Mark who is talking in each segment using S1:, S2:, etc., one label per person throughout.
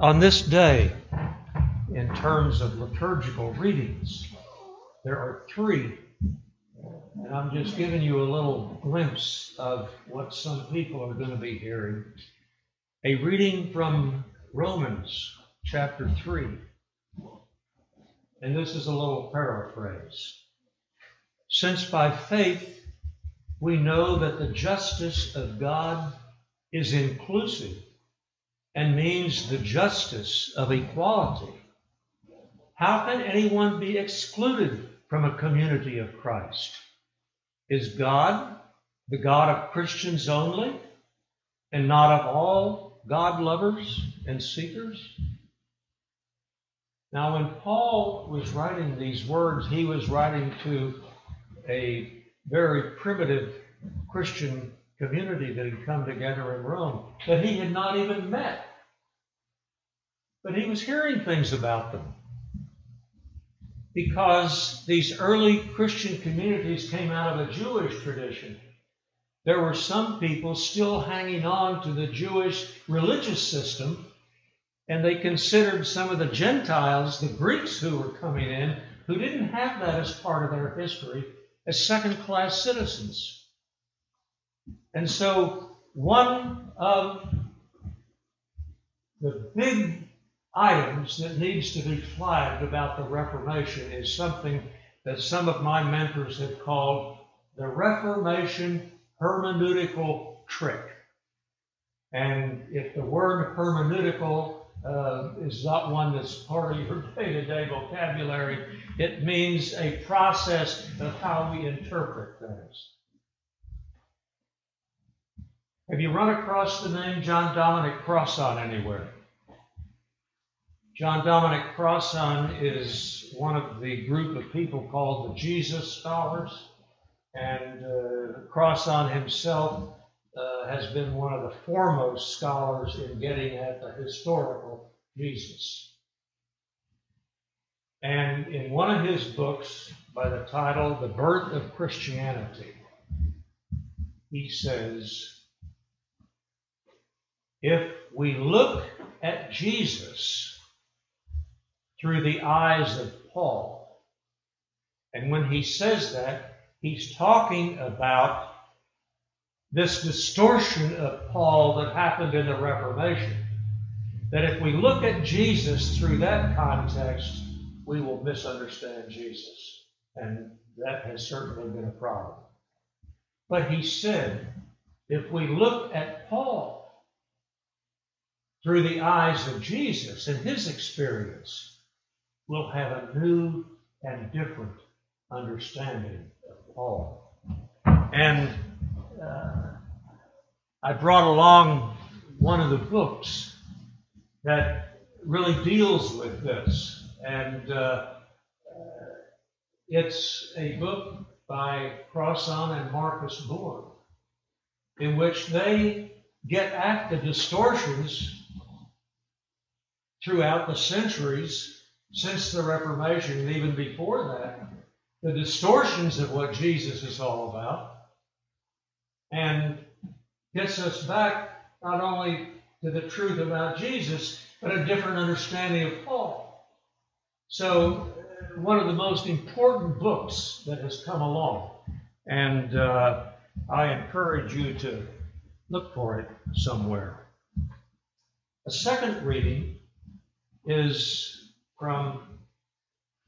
S1: On this day, in terms of liturgical readings, there are three. And I'm just giving you a little glimpse of what some people are going to be hearing. A reading from Romans chapter 3. And this is a little paraphrase. Since by faith we know that the justice of God is inclusive and means the justice of equality, how can anyone be excluded from a community of Christ? Is God the God of Christians only and not of all God lovers and seekers? Now, when Paul was writing these words, he was writing to a very primitive Christian community that had come together in Rome that he had not even met. But he was hearing things about them. Because these early Christian communities came out of a Jewish tradition. There were some people still hanging on to the Jewish religious system, and they considered some of the Gentiles, the Greeks who were coming in, who didn't have that as part of their history, as second class citizens. And so, one of the big items that needs to be flagged about the Reformation is something that some of my mentors have called the Reformation hermeneutical trick. And if the word hermeneutical uh, is not one that's part of your day to day vocabulary, it means a process of how we interpret things. Have you run across the name John Dominic Crossan anywhere? John Dominic Crossan is one of the group of people called the Jesus Scholars, and uh, Crossan himself uh, has been one of the foremost scholars in getting at the historical Jesus. And in one of his books, by the title The Birth of Christianity, he says, if we look at Jesus through the eyes of Paul, and when he says that, he's talking about this distortion of Paul that happened in the Reformation. That if we look at Jesus through that context, we will misunderstand Jesus. And that has certainly been a problem. But he said, if we look at Paul through the eyes of Jesus and his experience, we'll have a new and different understanding of Paul. And uh, I brought along one of the books that really deals with this. And uh, it's a book by Crossan and Marcus Borg, in which they get at the distortions throughout the centuries since the Reformation and even before that, the distortions of what Jesus is all about, and gets us back not only to the truth about Jesus, but a different understanding of Paul. So, one of the most important books that has come along, and uh, I encourage you to look for it somewhere. A second reading is from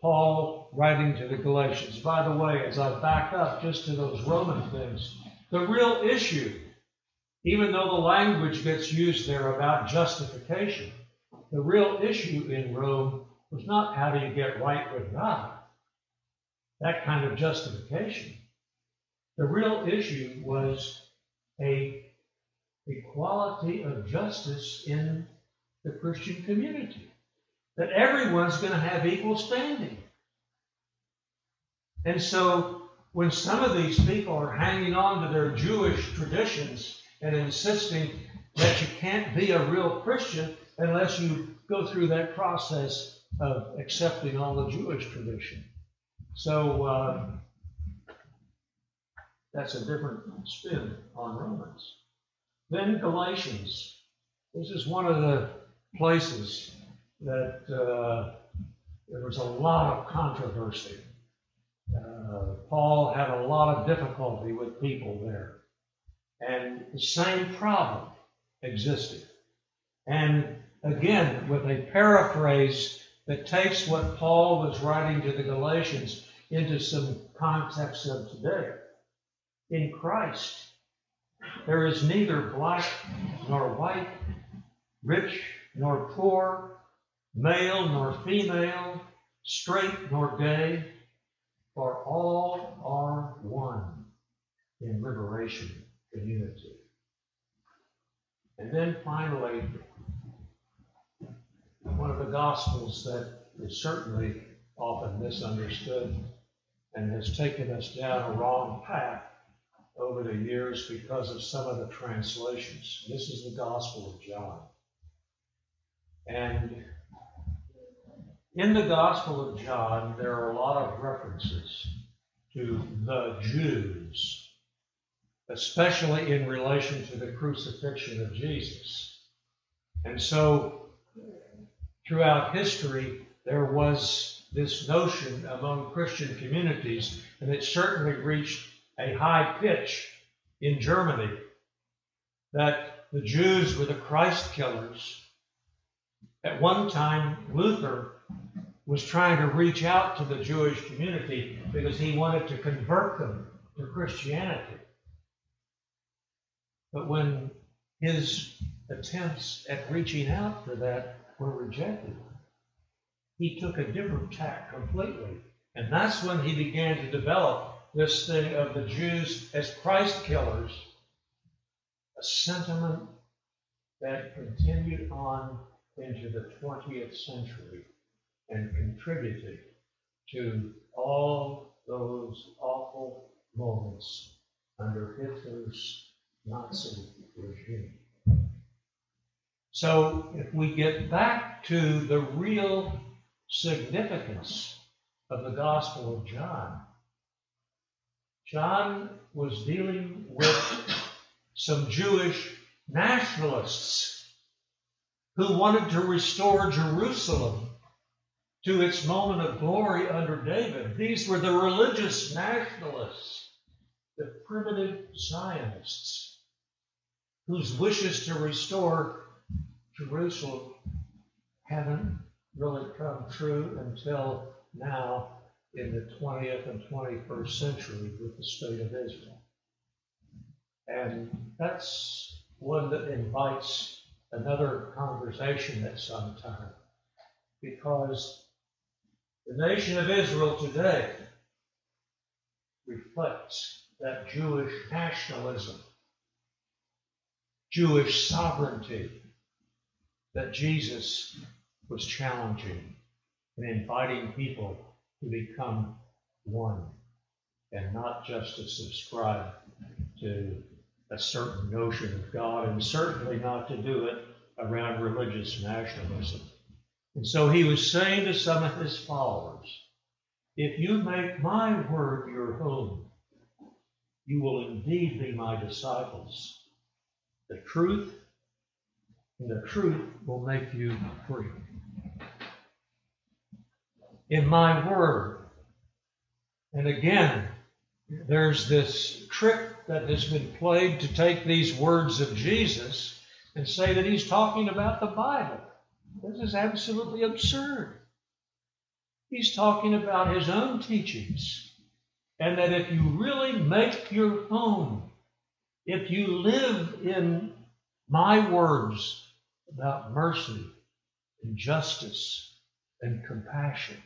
S1: Paul writing to the Galatians. By the way, as I back up just to those Roman things, the real issue, even though the language gets used there about justification, the real issue in Rome was not how do you get right with God, that kind of justification. The real issue was a equality of justice in the Christian community that everyone's going to have equal standing. And so when some of these people are hanging on to their Jewish traditions and insisting that you can't be a real Christian unless you go through that process of accepting all the Jewish tradition. So uh, that's a different spin on Romans. Then Galatians. This is one of the places that uh, there was a lot of controversy. Uh, Paul had a lot of difficulty with people there. And the same problem existed. And again, with a paraphrase that takes what Paul was writing to the Galatians into some context of today. In Christ, there is neither black nor white, rich nor poor, male nor female, straight nor gay, for all are one in liberation and unity. And then finally, one of the Gospels that is certainly often misunderstood and has taken us down a wrong path over the years because of some of the translations. This is the Gospel of John. And in the Gospel of John, there are a lot of references to the Jews, especially in relation to the crucifixion of Jesus. And so, throughout history, there was this notion among Christian communities, and it certainly reached a high pitch in Germany, that the Jews were the Christ killers. At one time, Luther was trying to reach out to the Jewish community because he wanted to convert them to Christianity. But when his attempts at reaching out for that were rejected, he took a different tack completely. And that's when he began to develop this thing of the Jews as Christ killers, a sentiment that continued on into the 20th century and contributed to all those awful moments under Hitler's Nazi regime. So, if we get back to the real significance of the Gospel of John. John was dealing with some Jewish nationalists who wanted to restore Jerusalem to its moment of glory under David. These were the religious nationalists, the primitive Zionists, whose wishes to restore Jerusalem haven't really come true until now in the 20th and 21st century with the state of Israel. And that's one that invites another conversation at some time because the nation of Israel today reflects that Jewish nationalism, Jewish sovereignty that Jesus was challenging and inviting people to become one and not just to subscribe to a certain notion of God and certainly not to do it around religious nationalism. And so he was saying to some of his followers, if you make my word your home, you will indeed be my disciples. The truth, and the truth will make you free in my word. And again, there's this trick that has been played to take these words of Jesus and say that he's talking about the Bible. This is absolutely absurd. He's talking about his own teachings. And that if you really make your home, if you live in my words about mercy and justice and compassion,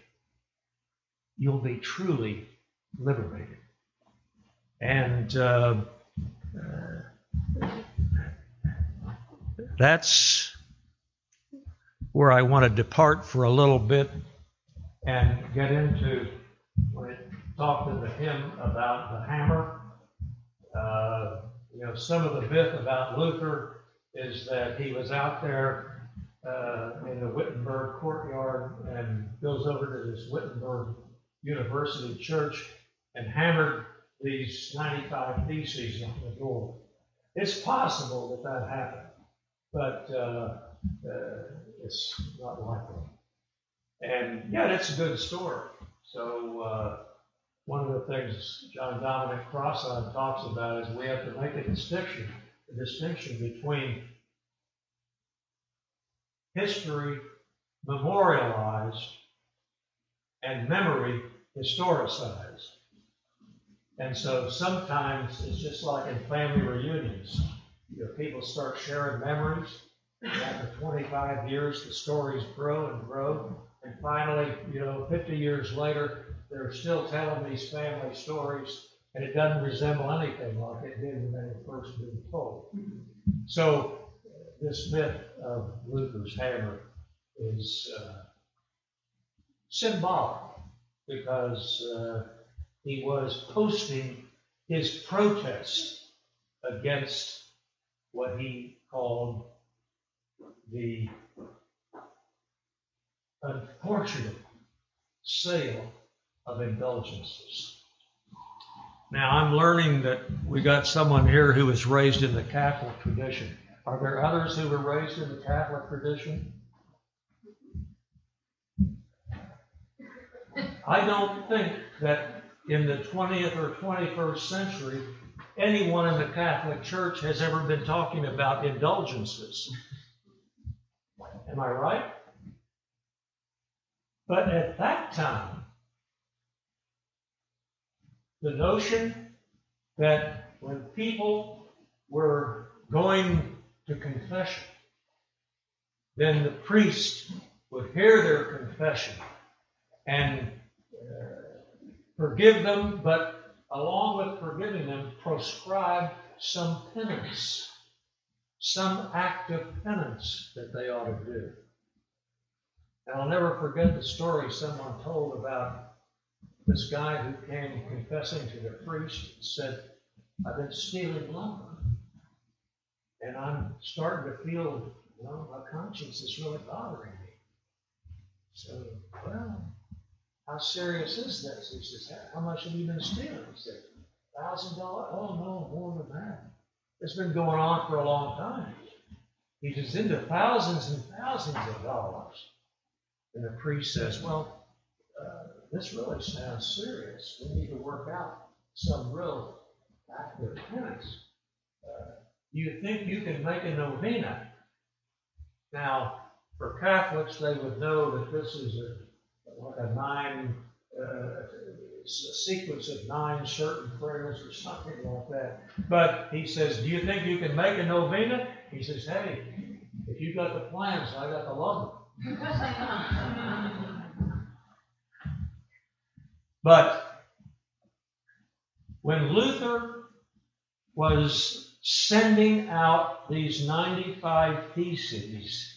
S1: you'll be truly liberated. And uh, uh, that's where I want to depart for a little bit and get into when it talked in the hymn about the hammer. Uh, you know, some of the myth about Luther is that he was out there uh, in the Wittenberg courtyard and goes over to this Wittenberg University Church and hammered these 95 theses on the door. It's possible that that happened, but uh, uh, it's not likely. And yeah, that's a good story. So, uh, one of the things John Dominic Crossan talks about is we have to make a distinction, a distinction between history memorialized and memory historicized. And so sometimes it's just like in family reunions. You know, people start sharing memories. After 25 years, the stories grow and grow. And finally, you know, 50 years later, they're still telling these family stories, and it doesn't resemble anything like it did when they first being told. So, this myth of Luther's hammer is uh, symbolic because uh, he was posting his protest against what he called the unfortunate sale of indulgences. Now, I'm learning that we got someone here who was raised in the Catholic tradition. Are there others who were raised in the Catholic tradition? I don't think that in the 20th or 21st century, anyone in the Catholic Church has ever been talking about indulgences. Am I right? But at that time, the notion that when people were going to confession, then the priest would hear their confession and uh, forgive them, but along with forgiving them, proscribe some penance, some act of penance that they ought to do. And I'll never forget the story someone told about this guy who came confessing to the priest and said, I've been stealing lumber. And I'm starting to feel, my conscience is really bothering me. So, well, how serious is this? He says, How much have you been stealing? He said, Thousand dollars? Oh, no, more than that. It's been going on for a long time. He says, Into thousands and thousands of dollars. And the priest says, Well, uh, this really sounds serious. We need to work out some real active penance. Uh, you think you can make a novena? Now, for Catholics, they would know that this is a like a nine, uh, a sequence of nine certain prayers or something like that. But he says, Do you think you can make a novena? He says, Hey, if you got the plans, I got the lumber. but when Luther was sending out these 95 theses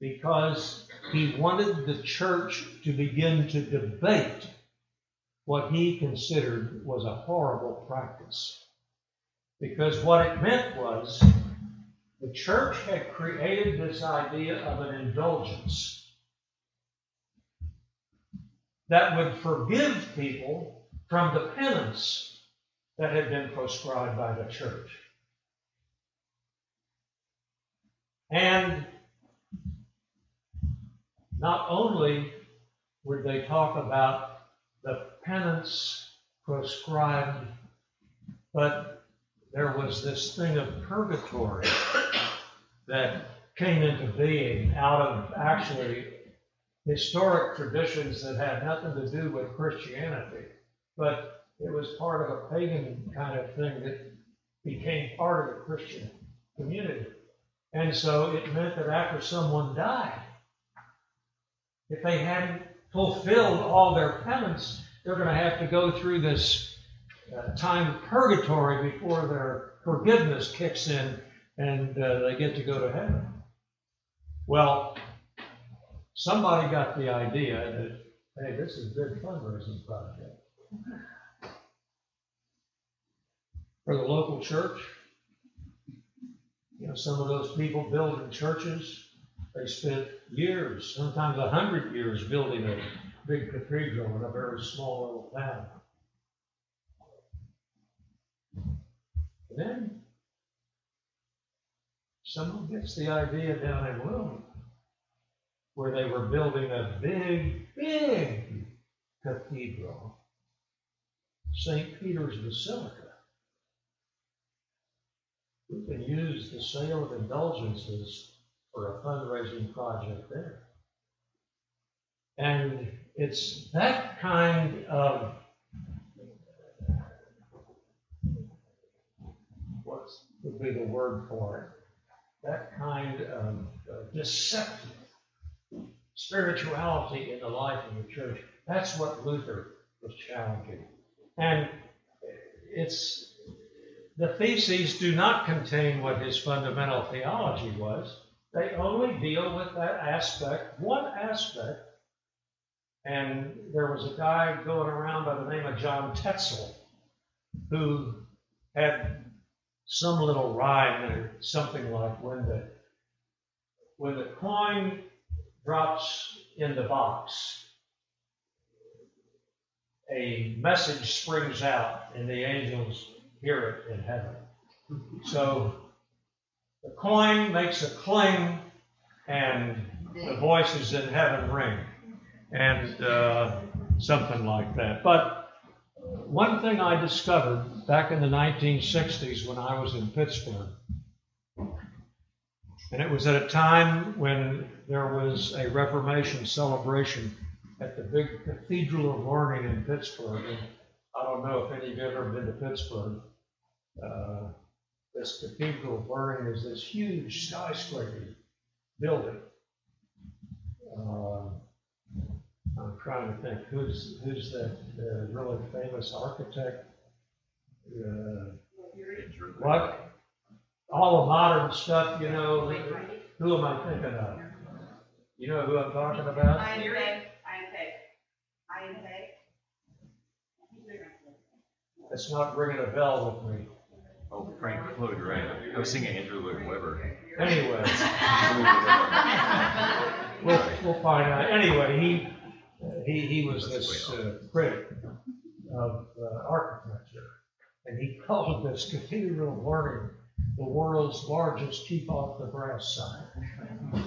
S1: because he wanted the church to begin to debate what he considered was a horrible practice. Because what it meant was the church had created this idea of an indulgence that would forgive people from the penance that had been prescribed by the church. And not only would they talk about the penance prescribed, but there was this thing of purgatory that came into being out of actually historic traditions that had nothing to do with Christianity, but it was part of a pagan kind of thing that became part of the Christian community. And so it meant that after someone died, if they hadn't fulfilled all their penance, they're going to have to go through this uh, time of purgatory before their forgiveness kicks in and uh, they get to go to heaven. Well, somebody got the idea that, hey, this is a good fundraising project. For the local church, you know, some of those people building churches, they spent years, sometimes a hundred years, building a big cathedral in a very small little town. And then Someone gets the idea down in Rome where they were building a big, big cathedral, St. Peter's Basilica. We can use the sale of indulgences for a fundraising project there. And it's that kind of what would be the word for it? That kind of uh, deceptive spirituality in the life of the church. That's what Luther was challenging. And it's the theses do not contain what his fundamental theology was. They only deal with that aspect, one aspect. And there was a guy going around by the name of John Tetzel who had some little rhyme or something like when the when the coin drops in the box, a message springs out and the angels hear it in heaven. So the coin makes a cling and the voices in heaven ring and uh, something like that. But one thing I discovered back in the 1960s when I was in Pittsburgh, and it was at a time when there was a Reformation celebration at the big Cathedral of Learning in Pittsburgh. And I don't know if any of you have ever been to Pittsburgh. Uh, this Cathedral of Learning is this huge skyscraper building. Uh, I'm trying to think who's who's that uh, really famous architect. Uh, what? All the modern stuff, you know. Who am I thinking of? You know who I'm talking about?
S2: I. M. Pei. I. M. Pei. I. M. Pei.
S1: It's not ringing a bell with me.
S3: Oh, Frank Lloyd Wright. I was singing Andrew Lloyd Webber.
S1: Anyway, we'll, we'll find out. Anyway, he he he was this uh, critic of uh, architecture, and he called this cathedral of learning the world's largest keep off the brass sign.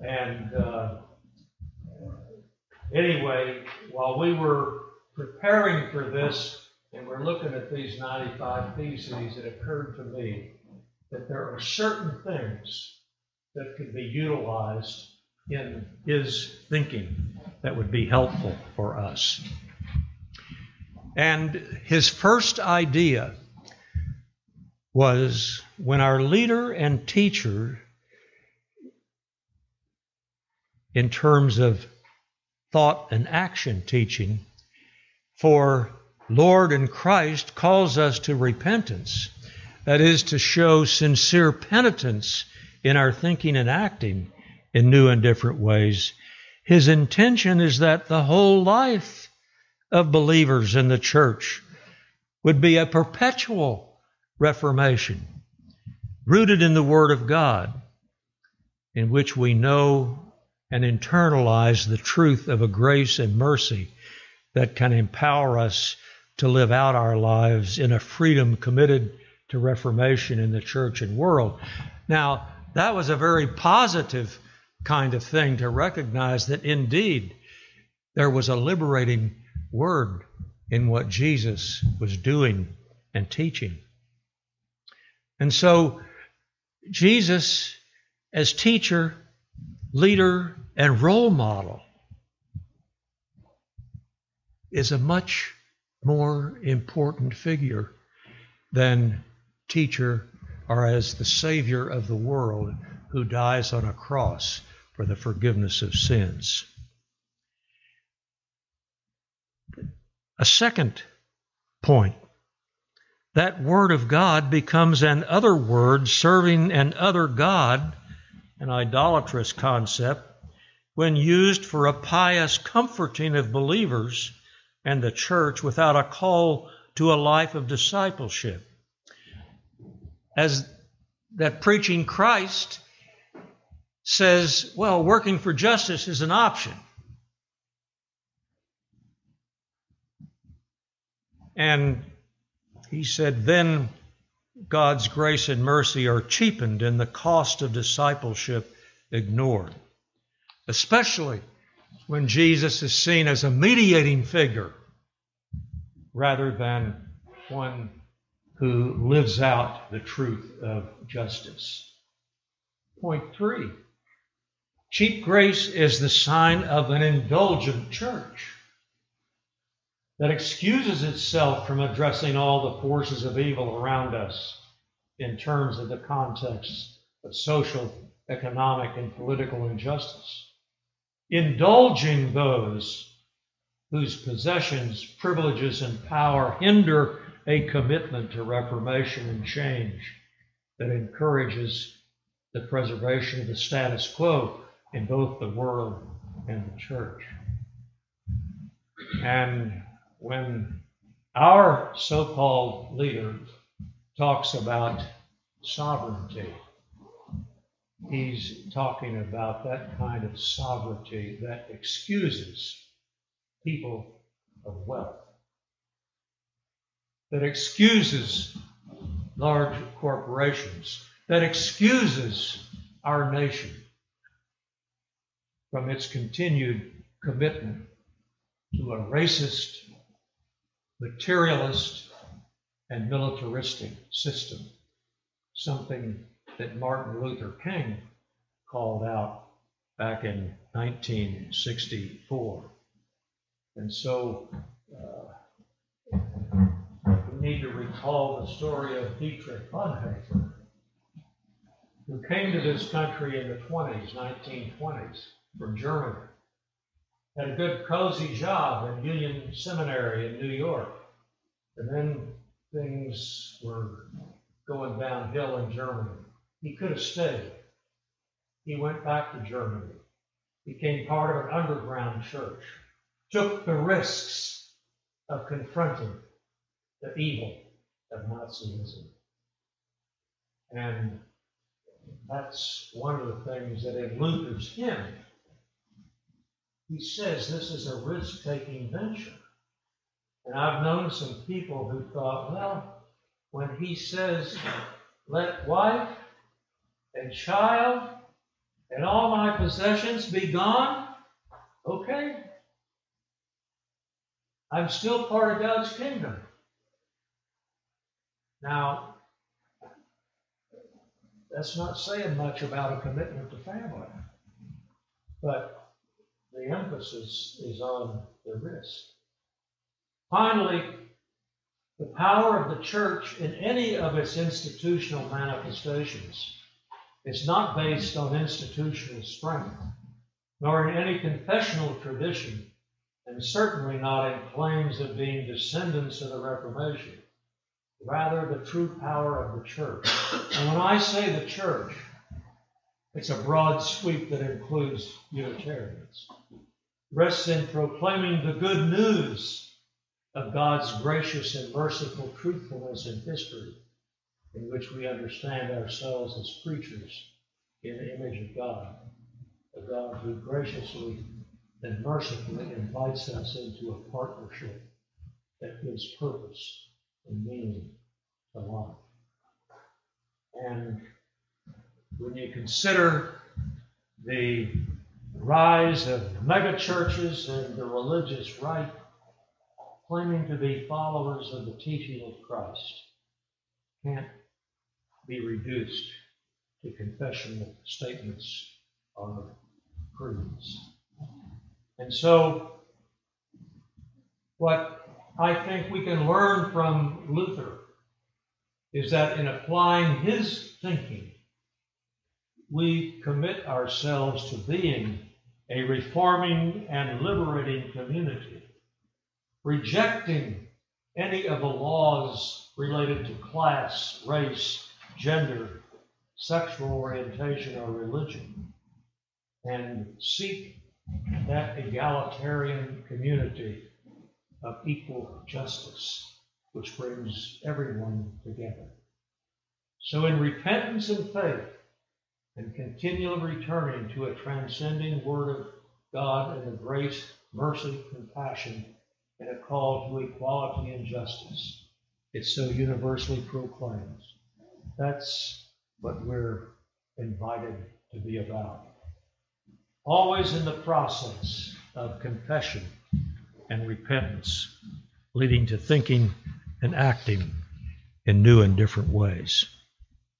S1: And uh, anyway, while we were preparing for this and we're looking at these 95 theses, it occurred to me that there are certain things that could be utilized in his thinking that would be helpful for us. And his first idea was when our leader and teacher, in terms of thought and action teaching, for Lord and Christ calls us to repentance, that is, to show sincere penitence in our thinking and acting in new and different ways. His intention is that the whole life of believers in the church would be a perpetual reformation, rooted in the Word of God, in which we know and internalize the truth of a grace and mercy that can empower us to live out our lives in a freedom committed to reformation in the church and world. Now, that was a very positive kind of thing to recognize that indeed there was a liberating word in what Jesus was doing and teaching. And so, Jesus, as teacher, leader, and role model, is a much more important figure than teacher or as the Savior of the world who dies on a cross for the forgiveness of sins. A second point that Word of God becomes an other word serving an other God, an idolatrous concept, when used for a pious comforting of believers and the church without a call to a life of discipleship. As that preaching Christ says, well, working for justice is an option. And he said, then God's grace and mercy are cheapened and the cost of discipleship ignored, especially when Jesus is seen as a mediating figure rather than one who lives out the truth of justice. Point three cheap grace is the sign of an indulgent church that excuses itself from addressing all the forces of evil around us in terms of the context of social, economic, and political injustice. Indulging those whose possessions, privileges, and power hinder a commitment to reformation and change that encourages the preservation of the status quo in both the world and the church. And when our so called leader talks about sovereignty, he's talking about that kind of sovereignty that excuses people of wealth, that excuses large corporations, that excuses our nation from its continued commitment to a racist materialist and militaristic system, something that Martin Luther King called out back in 1964. And so uh, we need to recall the story of Dietrich Bonhoeffer, who came to this country in the 20s, 1920s, from Germany had a good cozy job at Union Seminary in New York. And then things were going downhill in Germany. He could have stayed. He went back to Germany, became part of an underground church, took the risks of confronting the evil of Nazism. And that's one of the things that in Luther's hymn he says this is a risk taking venture. And I've known some people who thought, well, when he says, let wife and child and all my possessions be gone, okay. I'm still part of God's kingdom. Now, that's not saying much about a commitment to family. But the emphasis is on the risk. Finally, the power of the church in any of its institutional manifestations is not based on institutional strength, nor in any confessional tradition, and certainly not in claims of being descendants of the Reformation. Rather, the true power of the church. And when I say the church, it's a broad sweep that includes Unitarians. Rests in proclaiming the good news of God's gracious and merciful truthfulness in history, in which we understand ourselves as creatures in the image of God, a God who graciously and mercifully invites us into a partnership that gives purpose and meaning to life. And when you consider the rise of megachurches and the religious right claiming to be followers of the teaching of Christ can't be reduced to confessional statements of creeds. And so, what I think we can learn from Luther is that in applying his thinking we commit ourselves to being a reforming and liberating community, rejecting any of the laws related to class, race, gender, sexual orientation, or religion, and seek that egalitarian community of equal justice, which brings everyone together. So, in repentance and faith, and continual returning to a transcending Word of God and the grace, mercy, compassion, and a call to equality and justice. It so universally proclaims. That's what we're invited to be about. Always in the process of confession and repentance, leading to thinking and acting in new and different ways.